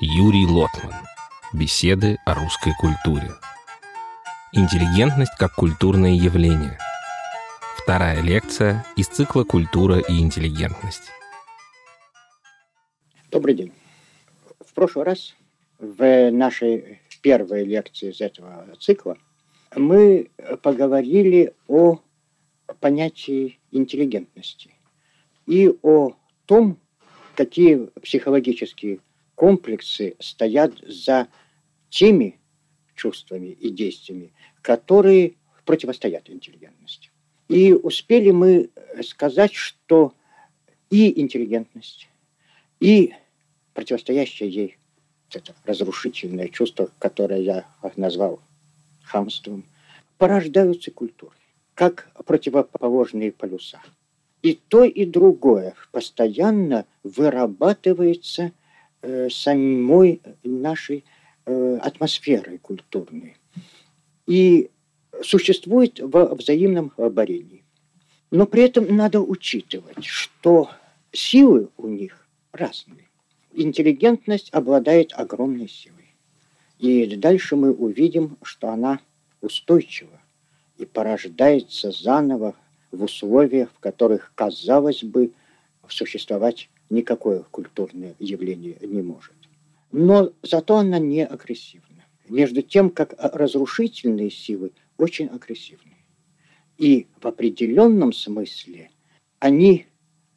Юрий Лотман. Беседы о русской культуре. Интеллигентность как культурное явление. Вторая лекция из цикла «Культура и интеллигентность». Добрый день. В прошлый раз в нашей первой лекции из этого цикла мы поговорили о понятии интеллигентности и о том, какие психологические комплексы стоят за теми чувствами и действиями, которые противостоят интеллигентности. И успели мы сказать, что и интеллигентность, и противостоящее ей это разрушительное чувство, которое я назвал хамством, порождаются культурой, как противоположные полюса. И то, и другое постоянно вырабатывается самой нашей э, атмосферой культурной. И существует во взаимном борении. Но при этом надо учитывать, что силы у них разные. Интеллигентность обладает огромной силой. И дальше мы увидим, что она устойчива и порождается заново в условиях, в которых, казалось бы, существовать никакое культурное явление не может. Но зато она не агрессивна. Между тем, как разрушительные силы очень агрессивны. И в определенном смысле они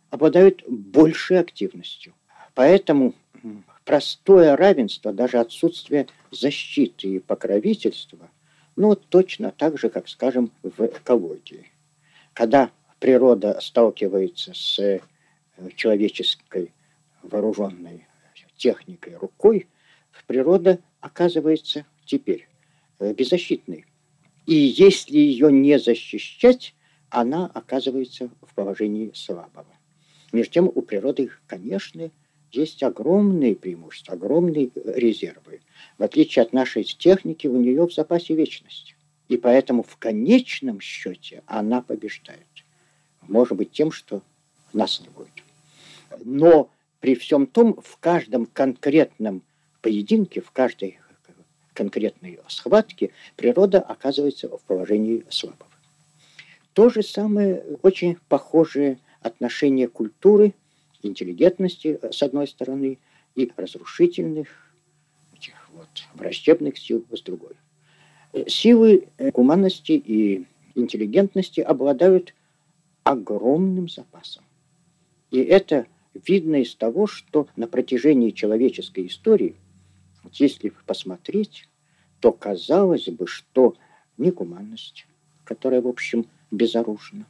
обладают большей активностью. Поэтому простое равенство, даже отсутствие защиты и покровительства, ну, точно так же, как, скажем, в экологии – когда природа сталкивается с человеческой вооруженной техникой рукой, природа оказывается теперь э, беззащитной. И если ее не защищать, она оказывается в положении слабого. Между тем у природы, конечно, есть огромные преимущества, огромные резервы. В отличие от нашей техники, у нее в запасе вечность. И поэтому в конечном счете она побеждает. Может быть тем, что нас не будет. Но при всем том, в каждом конкретном поединке, в каждой конкретной схватке природа оказывается в положении слабого. То же самое, очень похожее отношение культуры, интеллигентности, с одной стороны, и разрушительных, этих вот враждебных сил с другой. Силы гуманности и интеллигентности обладают огромным запасом. И это видно из того, что на протяжении человеческой истории, если посмотреть, то казалось бы, что ни гуманность, которая, в общем, безоружна,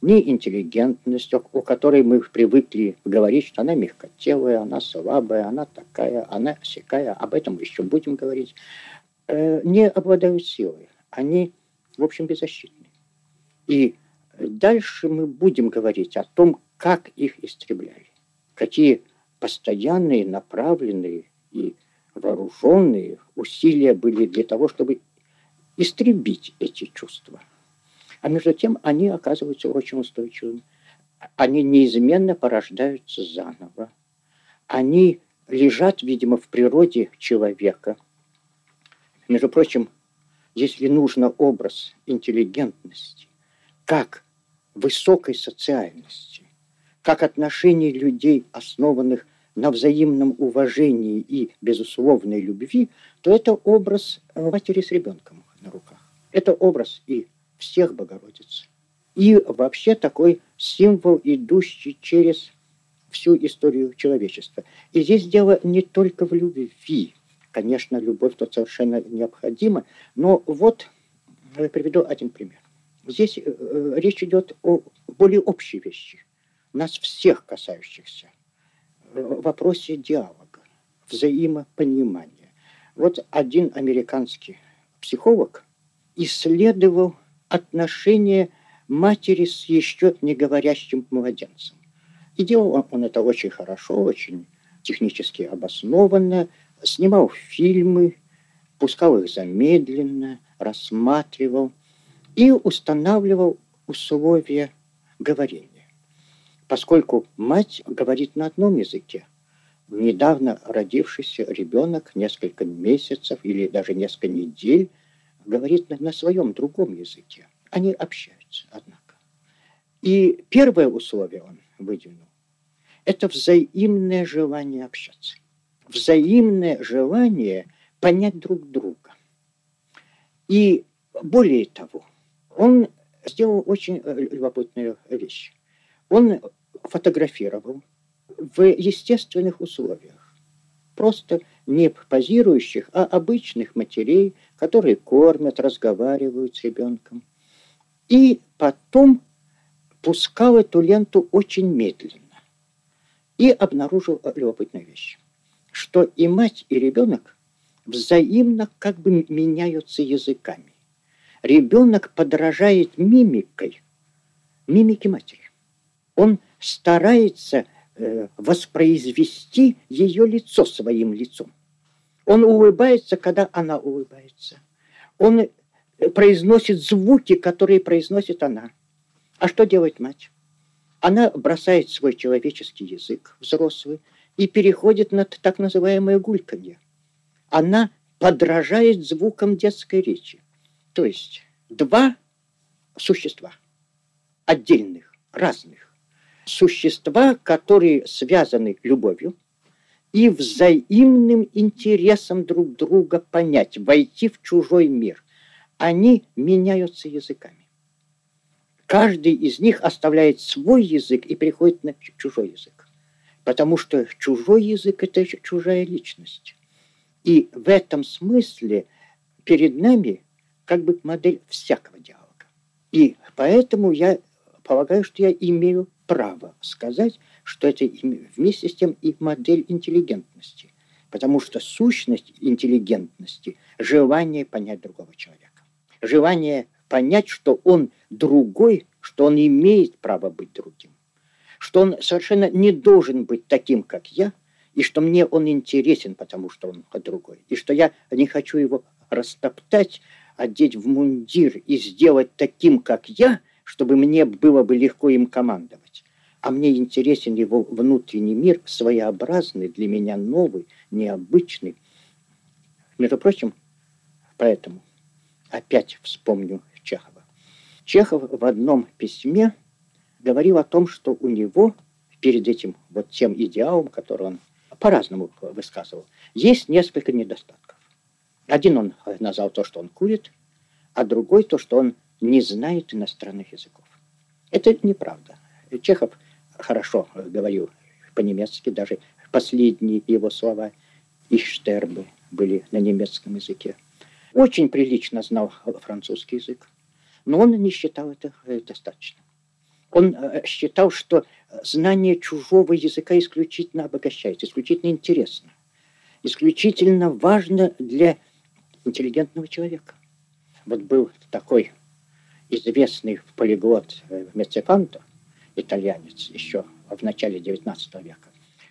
ни интеллигентность, о которой мы привыкли говорить, что она мягкотелая, она слабая, она такая, она всякая, об этом мы еще будем говорить, Э, не обладают силой. Они, в общем, беззащитны. И дальше мы будем говорить о том, как их истребляли. Какие постоянные, направленные и вооруженные усилия были для того, чтобы истребить эти чувства. А между тем они оказываются очень устойчивыми. Они неизменно порождаются заново. Они лежат, видимо, в природе человека – между прочим, если нужно образ интеллигентности, как высокой социальности, как отношений людей, основанных на взаимном уважении и безусловной любви, то это образ матери с ребенком на руках. Это образ и всех Богородиц. И вообще такой символ, идущий через всю историю человечества. И здесь дело не только в любви, Конечно, любовь тут совершенно необходима, но вот я приведу один пример. Здесь э, э, речь идет о более общей вещи, нас всех касающихся, в вопросе диалога, взаимопонимания. Вот один американский психолог исследовал отношения матери с еще не говорящим младенцем. И делал он, он это очень хорошо, очень технически обоснованно, снимал фильмы, пускал их замедленно, рассматривал и устанавливал условия говорения. Поскольку мать говорит на одном языке, недавно родившийся ребенок несколько месяцев или даже несколько недель говорит на, на своем другом языке. Они общаются, однако. И первое условие он выдвинул – это взаимное желание общаться. Взаимное желание понять друг друга. И более того, он сделал очень э, любопытную вещь. Он фотографировал в естественных условиях. Просто не позирующих, а обычных матерей, которые кормят, разговаривают с ребенком. И потом пускал эту ленту очень медленно. И обнаружил любопытную вещь, что и мать, и ребенок взаимно как бы меняются языками. Ребенок подражает мимикой, мимике матери. Он старается э, воспроизвести ее лицо своим лицом. Он улыбается, когда она улыбается. Он э, произносит звуки, которые произносит она. А что делает мать? Она бросает свой человеческий язык, взрослый, и переходит на так называемое гульканье. Она подражает звукам детской речи. То есть два существа, отдельных, разных. Существа, которые связаны любовью и взаимным интересом друг друга понять, войти в чужой мир. Они меняются языками. Каждый из них оставляет свой язык и приходит на чужой язык. Потому что чужой язык – это чужая личность. И в этом смысле перед нами как бы модель всякого диалога. И поэтому я полагаю, что я имею право сказать, что это вместе с тем и модель интеллигентности. Потому что сущность интеллигентности – желание понять другого человека. Желание понять, что он другой, что он имеет право быть другим. Что он совершенно не должен быть таким, как я, и что мне он интересен, потому что он другой. И что я не хочу его растоптать, одеть в мундир и сделать таким, как я, чтобы мне было бы легко им командовать. А мне интересен его внутренний мир, своеобразный, для меня новый, необычный. Между прочим, поэтому опять вспомню Чехова. Чехов в одном письме говорил о том, что у него перед этим вот тем идеалом, который он по-разному высказывал, есть несколько недостатков. Один он назвал то, что он курит, а другой то, что он не знает иностранных языков. Это неправда. Чехов хорошо говорил по-немецки, даже последние его слова «Ихштербы» были на немецком языке. Очень прилично знал французский язык, но он не считал это достаточно. Он э, считал, что знание чужого языка исключительно обогащает, исключительно интересно, исключительно важно для интеллигентного человека. Вот был такой известный полиглот э, Мецефанто, итальянец, еще в начале XIX века.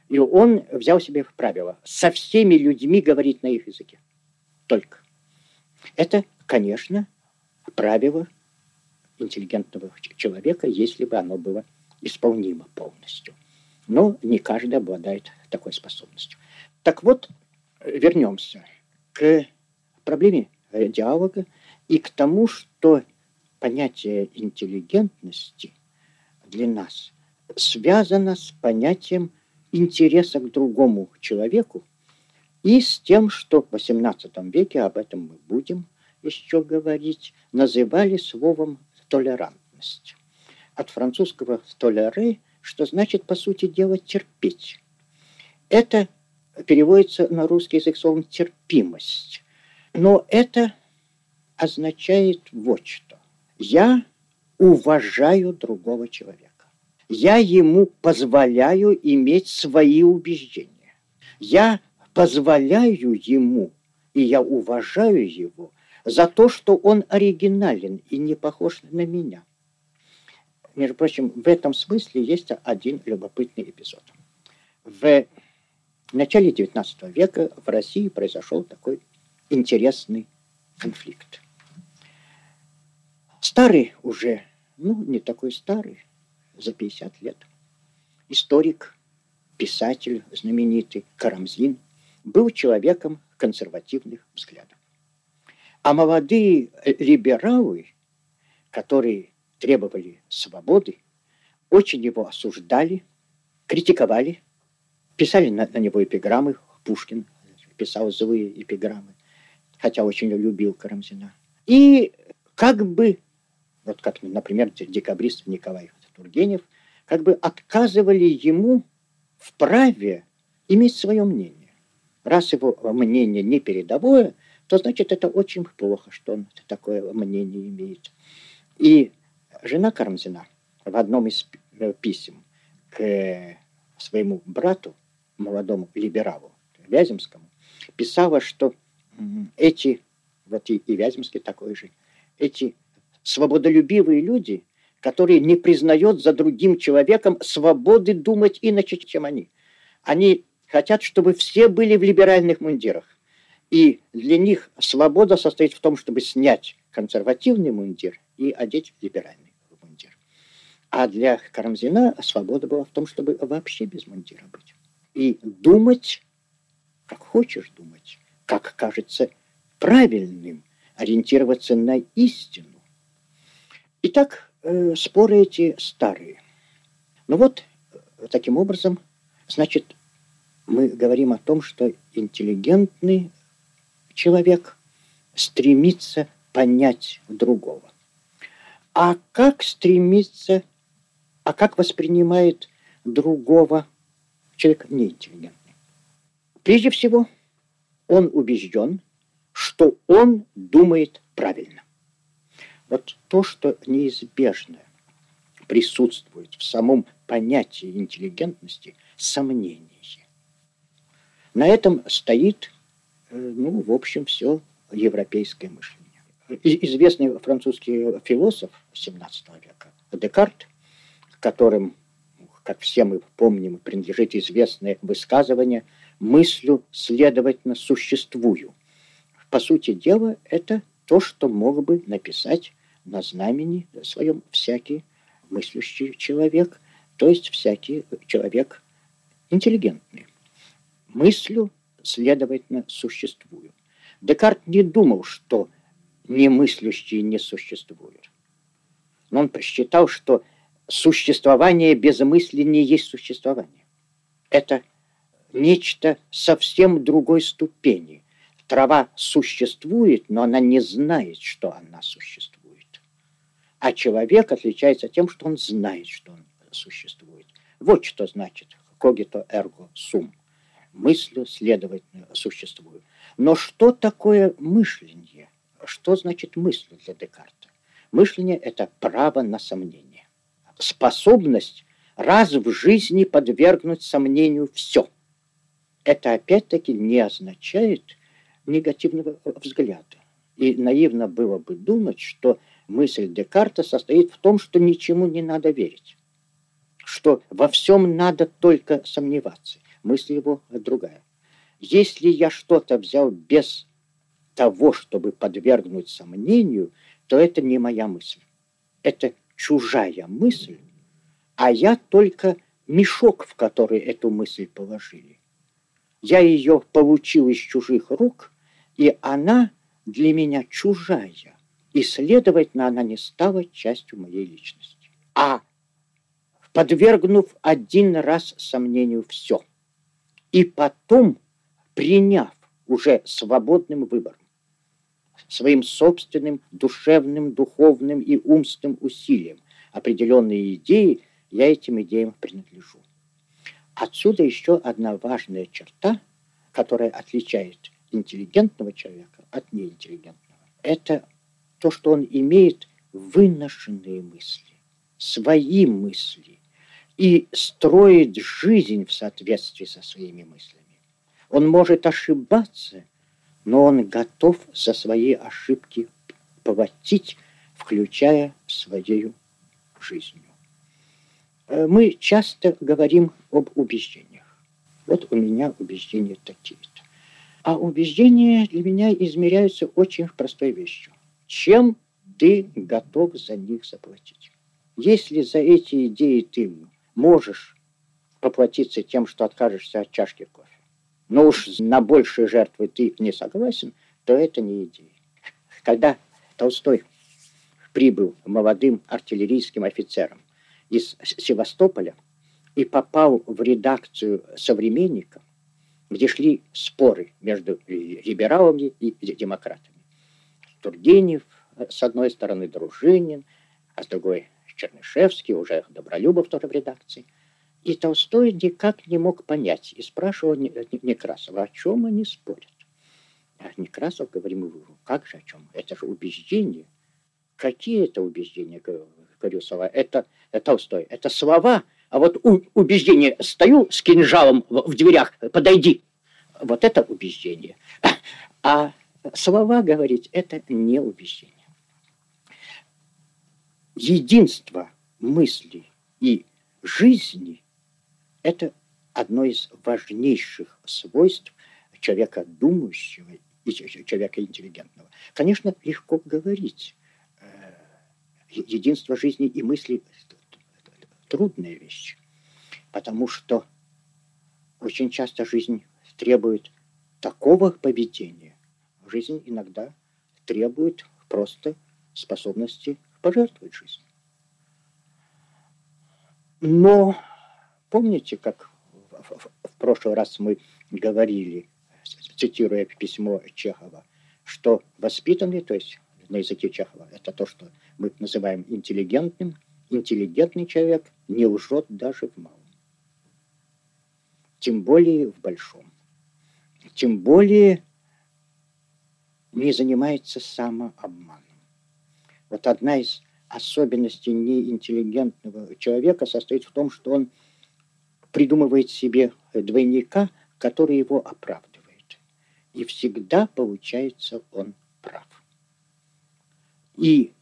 И он взял себе в правило со всеми людьми говорить на их языке. Только. Это, конечно, правило интеллигентного человека, если бы оно было исполнимо полностью. Но не каждый обладает такой способностью. Так вот, вернемся к проблеме э, диалога и к тому, что понятие интеллигентности для нас связано с понятием интереса к другому человеку и с тем, что в XVIII веке, об этом мы будем еще говорить, называли словом толерантность. От французского «толеры», что значит, по сути дела, терпеть. Это переводится на русский язык словом терпимость. Но это означает вот что. Я уважаю другого человека. Я ему позволяю иметь свои убеждения. Я позволяю ему, и я уважаю его за то, что он оригинален и не похож на меня. Между прочим, в этом смысле есть один любопытный эпизод. В начале XIX века в России произошел такой интересный конфликт. Старый уже, ну, не такой старый, за 50 лет, историк писатель знаменитый Карамзин, был человеком консервативных взглядов. А молодые либералы, которые требовали свободы, очень его осуждали, критиковали, писали на, на него эпиграммы. Пушкин писал злые эпиграммы, хотя очень любил Карамзина. И как бы, вот как, например, декабрист Николай Тургенев, как бы отказывали ему в праве иметь свое мнение. Раз его мнение не передовое, то значит это очень плохо, что он такое мнение имеет. И жена Карамзина в одном из э, писем к своему брату, молодому либералу Вяземскому, писала, что эти, вот и, и Вяземский такой же, эти свободолюбивые люди, которые не признают за другим человеком свободы думать иначе, чем они. Они хотят, чтобы все были в либеральных мундирах. И для них свобода состоит в том, чтобы снять консервативный мундир и одеть либеральный мундир. А для Карамзина свобода была в том, чтобы вообще без мундира быть. И думать, как хочешь думать, как кажется правильным, ориентироваться на истину. Итак, э, споры эти старые. Ну вот, э, таким образом, значит, мы говорим о том, что интеллигентный человек стремится понять другого. А как стремится, а как воспринимает другого человек неинтеллигентный? Прежде всего, он убежден, что он думает правильно. Вот то, что неизбежно присутствует в самом понятии интеллигентности, сомнение. На этом стоит, э, ну, в общем, все европейское мышление. Известный французский философ XVII века Декарт, которым, как все мы помним, принадлежит известное высказывание «мыслю, следовательно, существую». По сути дела, это то, что мог бы написать на знамени своем всякий мыслящий человек, то есть всякий человек интеллигентный. Мыслю, следовательно, существую. Декарт не думал, что немыслящие не существуют. Но он посчитал, что существование без мысли не есть существование. Это нечто совсем другой ступени. Трава существует, но она не знает, что она существует. А человек отличается тем, что он знает, что он существует. Вот что значит «когито эрго сум» мыслью, следовательно, существую. Но что такое мышление? Что значит мысль для Декарта? Мышление – это право на сомнение. Способность раз в жизни подвергнуть сомнению все. Это опять-таки не означает негативного взгляда. И наивно было бы думать, что мысль Декарта состоит в том, что ничему не надо верить, что во всем надо только сомневаться мысль его другая. Если я что-то взял без того, чтобы подвергнуть сомнению, то это не моя мысль. Это чужая мысль, а я только мешок, в который эту мысль положили. Я ее получил из чужих рук, и она для меня чужая, и, следовательно, она не стала частью моей личности. А подвергнув один раз сомнению все – и потом, приняв уже свободным выбором, своим собственным душевным, духовным и умственным усилием определенные идеи, я этим идеям принадлежу. Отсюда еще одна важная черта, которая отличает интеллигентного человека от неинтеллигентного. Это то, что он имеет выношенные мысли, свои мысли, и строит жизнь в соответствии со своими мыслями. Он может ошибаться, но он готов за свои ошибки платить, включая свою жизнь. Э, мы часто говорим об убеждениях. Вот у меня убеждения такие-то. А убеждения для меня измеряются очень простой вещью. Чем ты готов за них заплатить? Если за эти идеи ты можешь поплатиться тем, что откажешься от чашки кофе. Но уж на большие жертвы ты не согласен, то это не идея. Когда Толстой прибыл молодым артиллерийским офицером из Севастополя и попал в редакцию «Современника», где шли споры между либералами и демократами. Тургенев, с одной стороны, Дружинин, а с другой Чернышевский, уже Добролюбов тоже в редакции. И Толстой никак не мог понять и спрашивал Некрасова, о чем они спорят. А Некрасов говорит, как же о чем? Это же убеждение. Какие это убеждения, говорю слова? Это, это Толстой, это слова, а вот у, убеждение, стою с кинжалом в, в дверях, подойди. Вот это убеждение. А слова говорить, это не убеждение. Единство мысли и жизни – это одно из важнейших свойств человека думающего и человека интеллигентного. Конечно, легко говорить. Э, единство жизни и мысли – трудная вещь, потому что очень часто жизнь требует такого поведения. Жизнь иногда требует просто способности пожертвовать жизнью. Но помните, как в, в, в прошлый раз мы говорили, цитируя письмо Чехова, что воспитанный, то есть на языке Чехова, это то, что мы называем интеллигентным, интеллигентный человек не лжет даже в малом. Тем более в большом. Тем более не занимается самообманом. Вот одна из особенностей неинтеллигентного человека состоит в том, что он придумывает себе двойника, который его оправдывает. И всегда получается он прав. И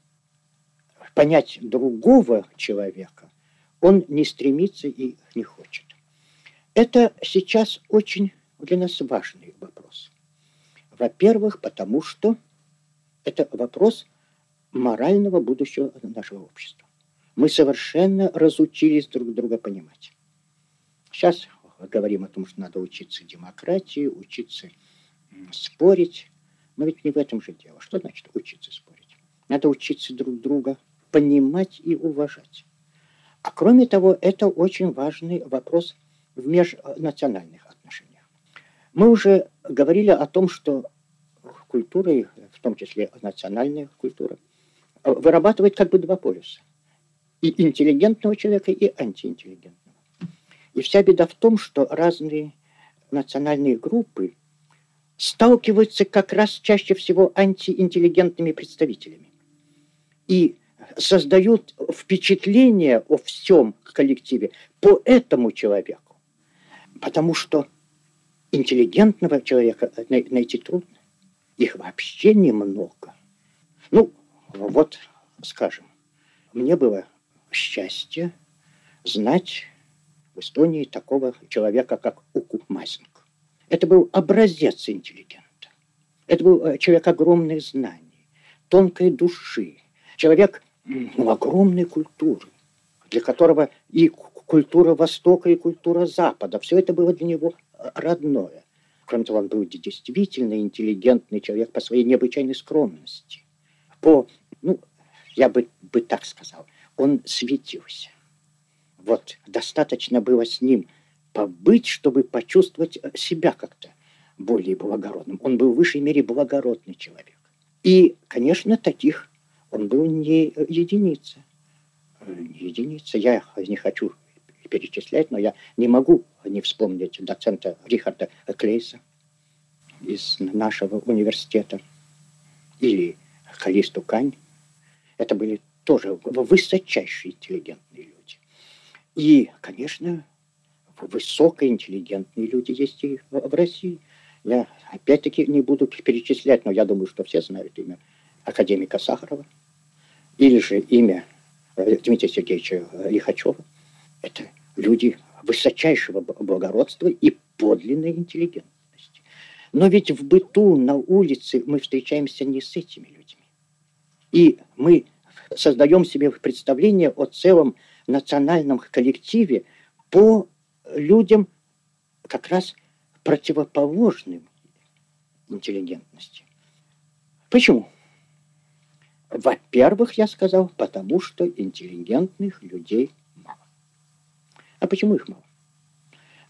понять другого человека он не стремится и не хочет. Это сейчас очень для нас важный вопрос. Во-первых, потому что это вопрос морального будущего нашего общества. Мы совершенно разучились друг друга понимать. Сейчас говорим о том, что надо учиться демократии, учиться спорить. Но ведь не в этом же дело. Что значит учиться спорить? Надо учиться друг друга понимать и уважать. А кроме того, это очень важный вопрос в межнациональных отношениях. Мы уже говорили о том, что культура, в том числе национальная культура, вырабатывает как бы два полюса. И интеллигентного человека, и антиинтеллигентного. И вся беда в том, что разные национальные группы сталкиваются как раз чаще всего антиинтеллигентными представителями. И создают впечатление о всем коллективе по этому человеку. Потому что интеллигентного человека найти трудно. Их вообще немного. Ну, вот, скажем, мне было счастье знать в Эстонии такого человека, как Уку Масинг. Это был образец интеллигента. Это был э, человек огромных знаний, тонкой души, человек ну, огромной культуры, для которого и культура Востока, и культура Запада, все это было для него э, родное. Кроме того, он был действительно интеллигентный человек по своей необычайной скромности, по ну, я бы, бы так сказал, он светился. Вот, достаточно было с ним побыть, чтобы почувствовать э, себя как-то более благородным. Он был в высшей мере благородный человек. И, конечно, таких он был не единица. Э, не единица. Я не хочу перечислять, но я не могу не вспомнить доцента Рихарда Клейса из нашего университета или Калисту Кань, это были тоже высочайшие интеллигентные люди. И, конечно, высокоинтеллигентные люди есть и в России. Я опять-таки не буду перечислять, но я думаю, что все знают имя академика Сахарова или же имя э, Дмитрия Сергеевича Лихачева. Это люди высочайшего благородства и подлинной интеллигентности. Но ведь в быту, на улице мы встречаемся не с этими людьми. И мы создаем себе представление о целом национальном коллективе по людям как раз противоположным интеллигентности. Почему? Во-первых, я сказал, потому что интеллигентных людей. А почему их мало?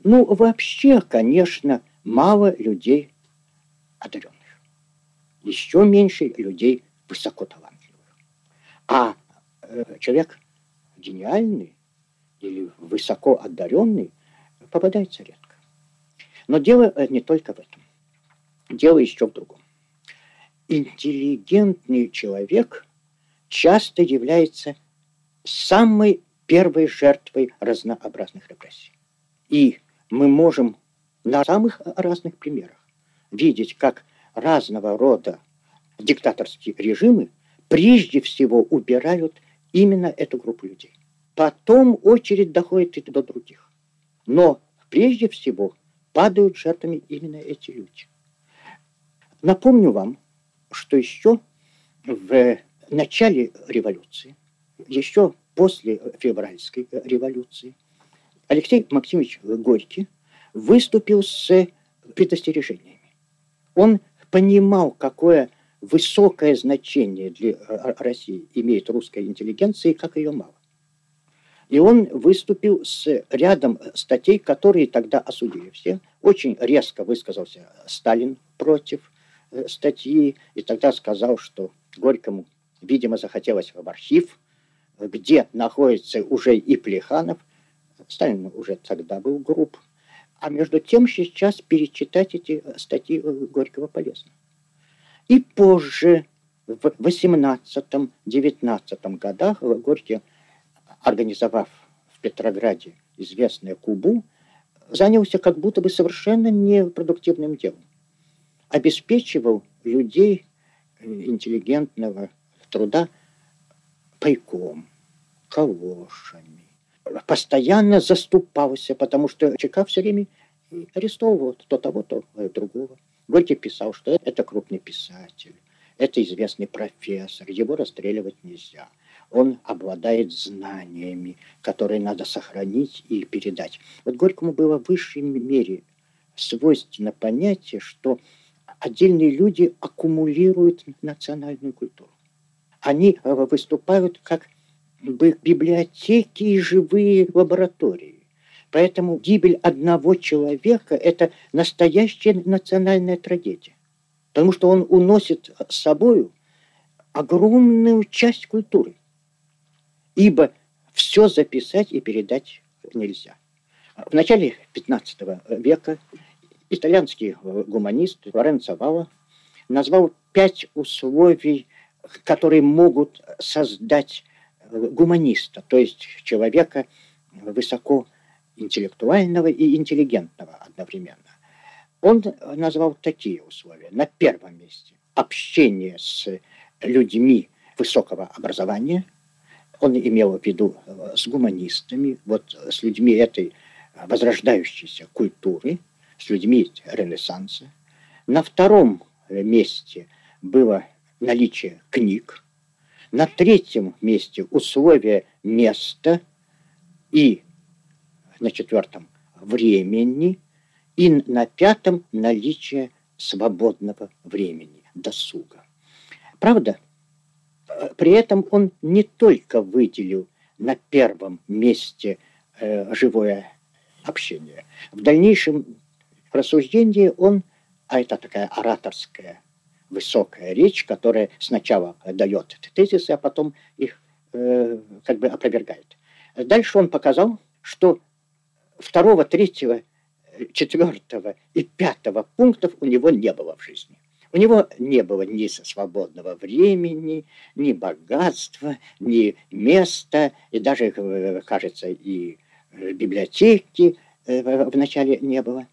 Ну, вообще, конечно, мало людей одаренных. Еще меньше людей высокоталантливых. А э, человек гениальный или высоко одаренный попадается редко. Но дело э, не только в этом. Дело еще в другом интеллигентный человек часто является самой первой жертвой разнообразных репрессий. И мы можем на самых разных примерах видеть, как разного рода диктаторские режимы прежде всего убирают именно эту группу людей. Потом очередь доходит и до других. Но прежде всего падают жертвами именно эти люди. Напомню вам, что еще в начале революции, еще после февральской революции, Алексей Максимович Горький выступил с предостережениями. Он понимал, какое высокое значение для России имеет русская интеллигенция и как ее мало. И он выступил с рядом статей, которые тогда осудили все. Очень резко высказался Сталин против Э, статьи, и тогда сказал, что Горькому, видимо, захотелось в архив, где находится уже и Плеханов. Сталин уже тогда был груб. А между тем сейчас перечитать эти статьи Горького полезно. И позже, в 18-19 годах, Горький, организовав в Петрограде известное Кубу, занялся как будто бы совершенно непродуктивным делом обеспечивал людей интеллигентного труда пайком, калошами. Постоянно заступался, потому что ЧК все время арестовывал то того, то другого. Горький писал, что это крупный писатель, это известный профессор, его расстреливать нельзя. Он обладает знаниями, которые надо сохранить и передать. Вот Горькому было в высшей мере свойственно понятие, что отдельные люди аккумулируют национальную культуру. Они э, выступают как бы библиотеки и живые лаборатории. Поэтому гибель одного человека – это настоящая национальная трагедия. Потому что он уносит с собой огромную часть культуры. Ибо все записать и передать нельзя. В начале 15 века итальянский гуманист Лоренцо Вала назвал пять условий, которые могут создать э, гуманиста, то есть человека высоко интеллектуального и интеллигентного одновременно. Он назвал такие условия. На первом месте общение с людьми высокого образования. Он имел в виду э, с гуманистами, вот с людьми этой возрождающейся культуры – с людьми Ренессанса. На втором месте было наличие книг. На третьем месте условия места и на четвертом времени и на пятом наличие свободного времени, досуга. Правда, при этом он не только выделил на первом месте э, живое общение. В дальнейшем рассуждении он, а это такая ораторская высокая речь, которая сначала дает тезисы, а потом их э, как бы опровергает. Дальше он показал, что второго, третьего, четвертого и пятого пунктов у него не было в жизни. У него не было ни свободного времени, ни богатства, ни места, и даже, э, кажется, и библиотеки э, вначале не было.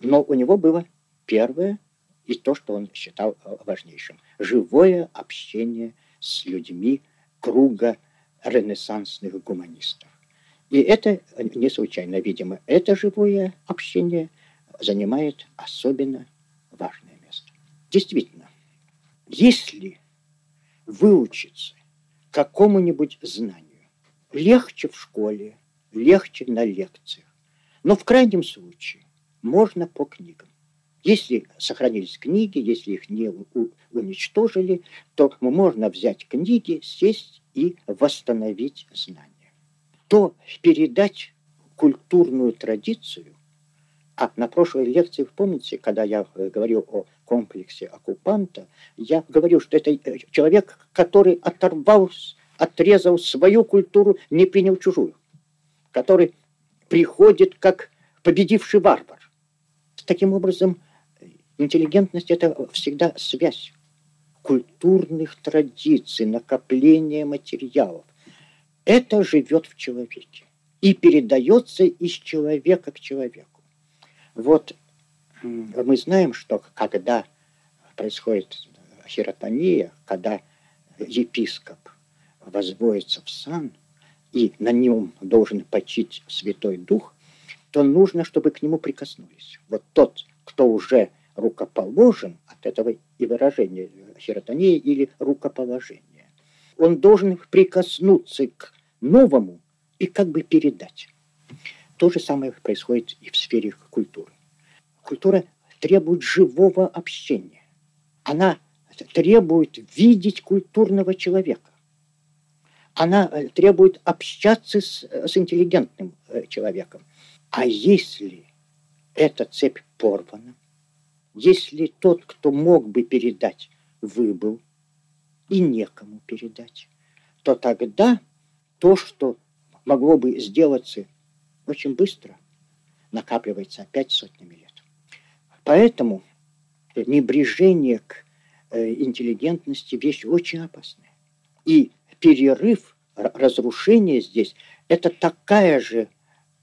Но у него было первое и то, что он считал э, важнейшим. Живое общение с людьми круга ренессансных гуманистов. И это не случайно, видимо, это живое общение занимает особенно важное место. Действительно, если выучиться какому-нибудь знанию легче в школе, легче на лекциях, Но в крайнем случае можно по книгам. Если сохранились книги, если их не уничтожили, то можно взять книги, сесть и восстановить знания. То передать культурную традицию, а на прошлой лекции, помните, когда я э, говорил о комплексе оккупанта, я говорю, что это э, человек, который оторвал, отрезал свою культуру, не принял чужую, который приходит как победивший варвар. Таким образом, интеллигентность – это всегда связь культурных традиций, накопление материалов. Это живет в человеке и передается из человека к человеку. Вот мы знаем, что когда происходит хиротония, когда епископ возводится в сан, и на нем должен почить Святой Дух, то нужно, чтобы к нему прикоснулись. Вот тот, кто уже рукоположен, от этого и выражение хиротония или рукоположение, он должен прикоснуться к новому и как бы передать. То же самое происходит и в сфере культуры. Культура требует живого общения. Она требует видеть культурного человека. Она э, требует общаться с, с интеллигентным э, человеком. А если эта цепь порвана, если тот, кто мог бы передать, выбыл и некому передать, то тогда то, что могло бы сделаться очень быстро, накапливается опять сотнями лет. Поэтому небрежение к э, интеллигентности вещь очень опасная. И перерыв, разрушение здесь – это такая же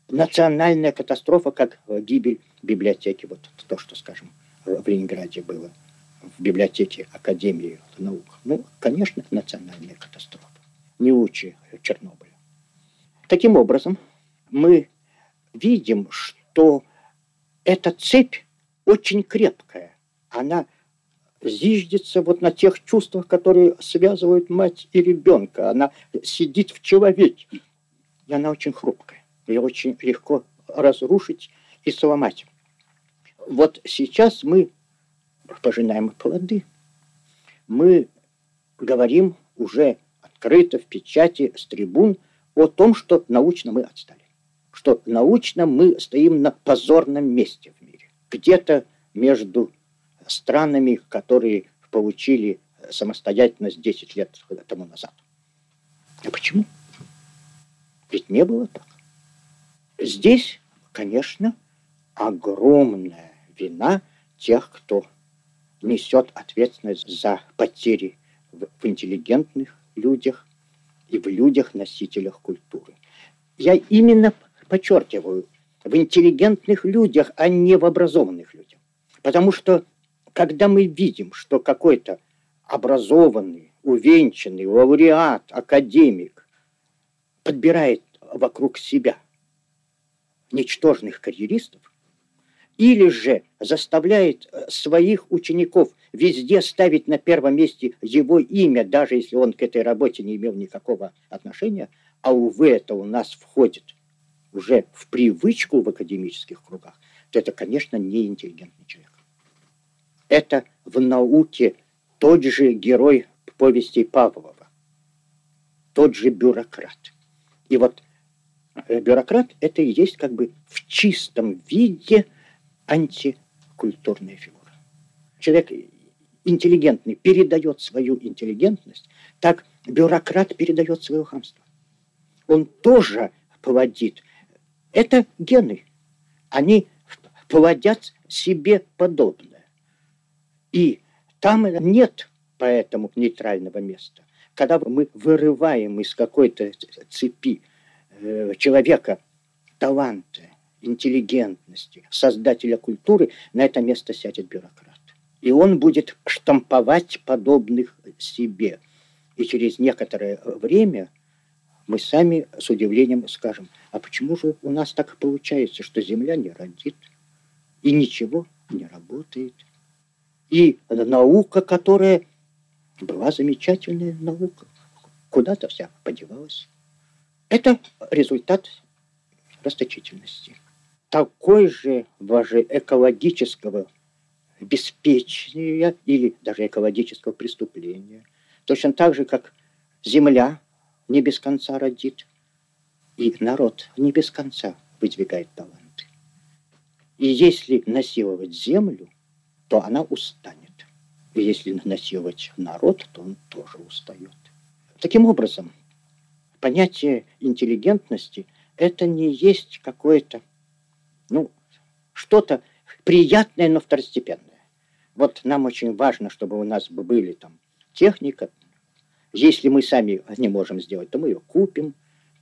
национальная катастрофа, как гибель библиотеки. Вот то, что, скажем, в Ленинграде было, в библиотеке Академии наук. Ну, конечно, национальная катастрофа. Не лучше Чернобыля. Таким образом, мы видим, что эта цепь очень крепкая. Она зиждется вот на тех чувствах, которые связывают мать и ребенка. Она сидит в человеке. И она очень хрупкая. Ее очень легко разрушить и сломать. Вот сейчас мы пожинаем плоды. Мы говорим уже открыто в печати с трибун о том, что научно мы отстали. Что научно мы стоим на позорном месте в мире. Где-то между странами, которые получили самостоятельность 10 лет тому назад. А почему? Ведь не было так. Здесь, конечно, огромная вина тех, кто несет ответственность за потери в, в интеллигентных людях и в людях-носителях культуры. Я именно подчеркиваю, в интеллигентных людях, а не в образованных людях. Потому что, когда мы видим, что какой-то образованный, увенчанный, лауреат, академик подбирает вокруг себя ничтожных карьеристов, или же заставляет э, своих учеников везде ставить на первом месте его имя, даже если он к этой работе не имел никакого отношения, а увы, это у нас входит уже в привычку в академических кругах, то это, конечно, не интеллигентный человек. Это в науке тот же герой повести Павлова, тот же бюрократ. И вот э, бюрократ – это и есть как бы в чистом виде – антикультурная фигура. Человек интеллигентный передает свою интеллигентность, так бюрократ передает свое хамство. Он тоже плодит. Это гены. Они плодят себе подобное. И там нет поэтому нейтрального места. Когда мы вырываем из какой-то цепи э, человека таланты, интеллигентности, создателя культуры, на это место сядет бюрократ. И он будет штамповать подобных себе. И через некоторое время мы сами с удивлением скажем, а почему же у нас так получается, что Земля не родит, и ничего не работает. И наука, которая была замечательная наука, куда-то вся подевалась. Это результат расточительности. Такой же даже экологического обеспечения или даже экологического преступления. Точно так же, как земля не без конца родит, и народ не без конца выдвигает таланты. И если насиловать землю, то она устанет. И если насиловать народ, то он тоже устает. Таким образом, понятие интеллигентности – это не есть какое-то, ну, что-то приятное, но второстепенное. Вот нам очень важно, чтобы у нас были там техника. Если мы сами не можем сделать, то мы ее купим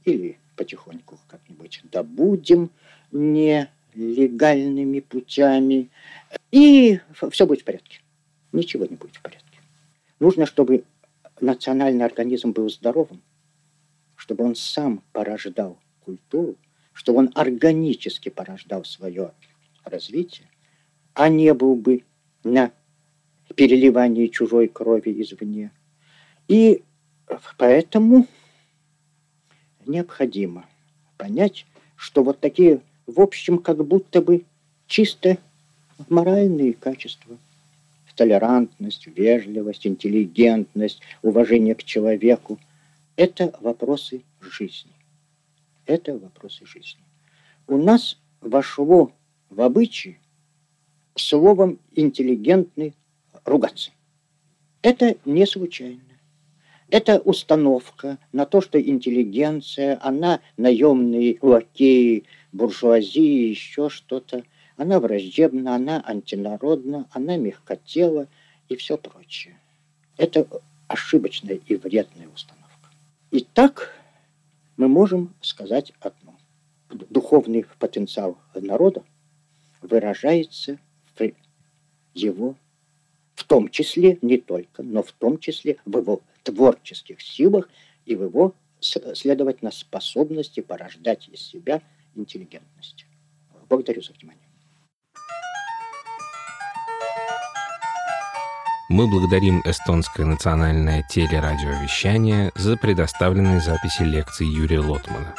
или потихоньку как-нибудь добудем нелегальными путями, и все будет в порядке. Ничего не будет в порядке. Нужно, чтобы национальный организм был здоровым, чтобы он сам порождал культуру, чтобы он органически порождал свое развитие, а не был бы на переливании чужой крови извне. И поэтому необходимо понять, что вот такие, в общем, как будто бы чисто моральные качества, толерантность, вежливость, интеллигентность, уважение к человеку, это вопросы жизни. Это вопросы жизни. У нас вошло в обычай словом «интеллигентный» ругаться. Это не случайно. Это установка на то, что интеллигенция, она наемные лакеи, буржуазии, еще что-то. Она враждебна, она антинародна, она мягкотела и все прочее. Это ошибочная и вредная установка. Итак, мы можем сказать одно. Духовный потенциал народа выражается в его, в том числе, не только, но в том числе в его творческих силах и в его, следовательно, способности порождать из себя интеллигентность. Благодарю за внимание. Мы благодарим эстонское национальное телерадиовещание за предоставленные записи лекций Юрия Лотмана.